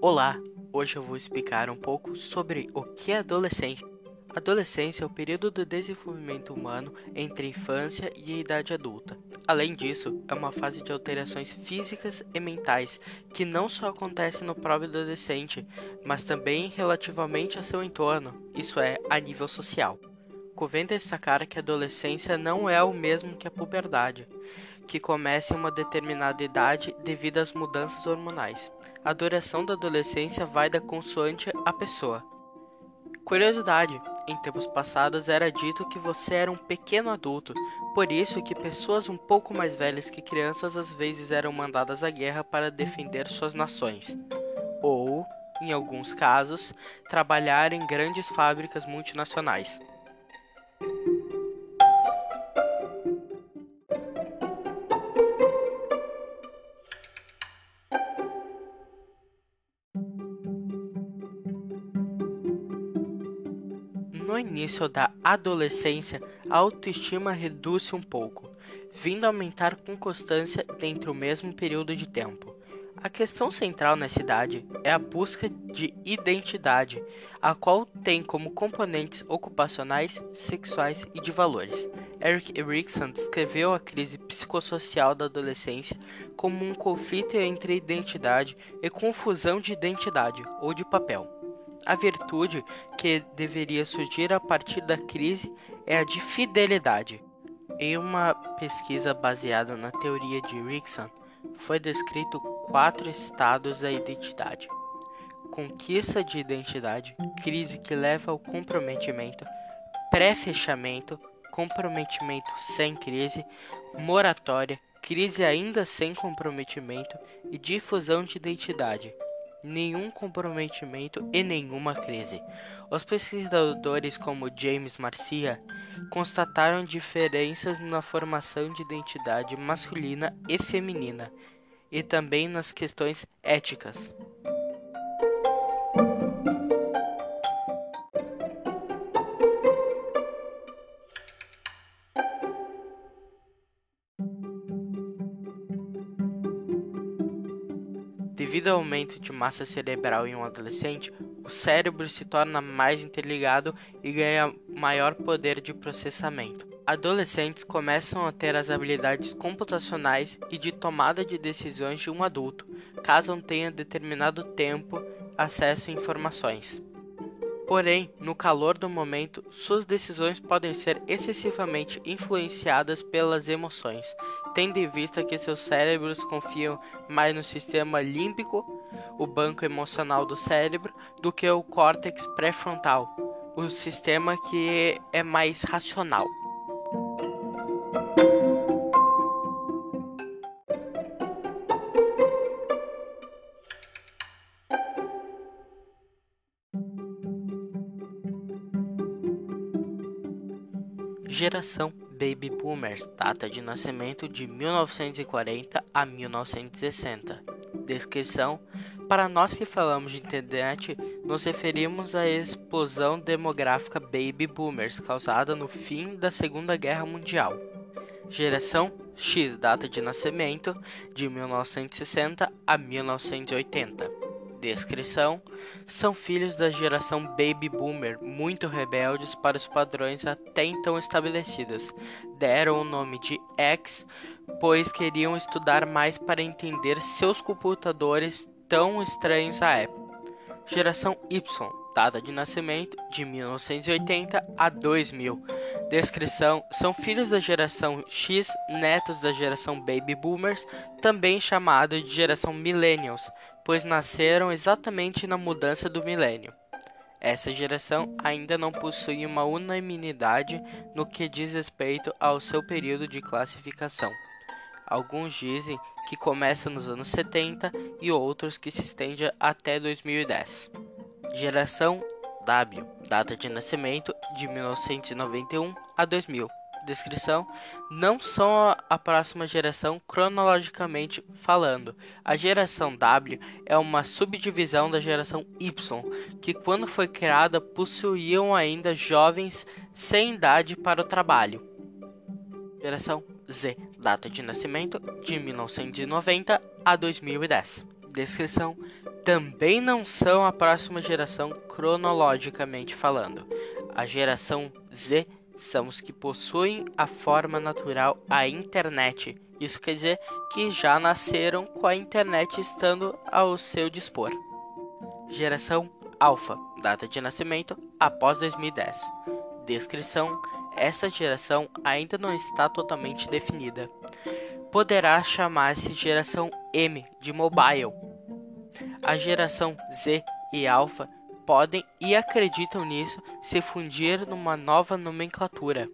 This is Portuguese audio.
Olá! Hoje eu vou explicar um pouco sobre o que é adolescência. Adolescência é o período do desenvolvimento humano entre a infância e a idade adulta. Além disso, é uma fase de alterações físicas e mentais que não só acontece no próprio adolescente, mas também relativamente a seu entorno, isso é, a nível social. Convém destacar que a adolescência não é o mesmo que a puberdade, que começa em uma determinada idade devido às mudanças hormonais. A duração da adolescência vai da consoante à pessoa. Curiosidade: em tempos passados era dito que você era um pequeno adulto, por isso que pessoas um pouco mais velhas que crianças às vezes eram mandadas à guerra para defender suas nações. Ou, em alguns casos, trabalhar em grandes fábricas multinacionais. No início da adolescência, a autoestima reduz-se um pouco, vindo a aumentar com constância dentro do mesmo período de tempo. A questão central nessa idade é a busca de identidade, a qual tem como componentes ocupacionais, sexuais e de valores. Eric Erikson descreveu a crise psicossocial da adolescência como um conflito entre identidade e confusão de identidade ou de papel. A virtude que deveria surgir a partir da crise é a de fidelidade. Em uma pesquisa baseada na teoria de Rickson, foi descrito quatro estados da identidade: conquista de identidade, crise que leva ao comprometimento, pré-fechamento, comprometimento sem crise, moratória, crise ainda sem comprometimento e difusão de identidade nenhum comprometimento e nenhuma crise. Os pesquisadores como James Marcia constataram diferenças na formação de identidade masculina e feminina e também nas questões éticas. Devido ao aumento de massa cerebral em um adolescente, o cérebro se torna mais interligado e ganha maior poder de processamento. Adolescentes começam a ter as habilidades computacionais e de tomada de decisões de um adulto, caso não tenha determinado tempo acesso a informações. Porém, no calor do momento, suas decisões podem ser excessivamente influenciadas pelas emoções, tendo em vista que seus cérebros confiam mais no sistema límbico, o banco emocional do cérebro, do que o córtex pré-frontal, o sistema que é mais racional. Geração Baby Boomers data de nascimento de 1940 a 1960. Descrição: Para nós que falamos de internet, nos referimos à explosão demográfica Baby Boomers causada no fim da Segunda Guerra Mundial. Geração X data de nascimento de 1960 a 1980 descrição, são filhos da geração Baby Boomer, muito rebeldes para os padrões até então estabelecidos. Deram o nome de X, pois queriam estudar mais para entender seus computadores tão estranhos à época. Geração Y, data de nascimento de 1980 a 2000. Descrição: são filhos da geração X, netos da geração Baby Boomers, também chamado de geração Millennials, pois nasceram exatamente na mudança do milênio. Essa geração ainda não possui uma unanimidade no que diz respeito ao seu período de classificação. Alguns dizem que começa nos anos 70 e outros que se estende até 2010. Geração W, data de nascimento de 1991 a 2000 descrição não são a próxima geração cronologicamente falando. A geração W é uma subdivisão da geração Y, que quando foi criada possuíam ainda jovens sem idade para o trabalho. Geração Z, data de nascimento de 1990 a 2010 Descrição: também não são a próxima geração cronologicamente falando. A geração Z são os que possuem a forma natural a internet. Isso quer dizer que já nasceram com a internet estando ao seu dispor. Geração Alpha, data de nascimento após 2010. Descrição: essa geração ainda não está totalmente definida. Poderá chamar-se geração M de mobile. A geração Z e Alpha podem e acreditam nisso se fundir numa nova nomenclatura.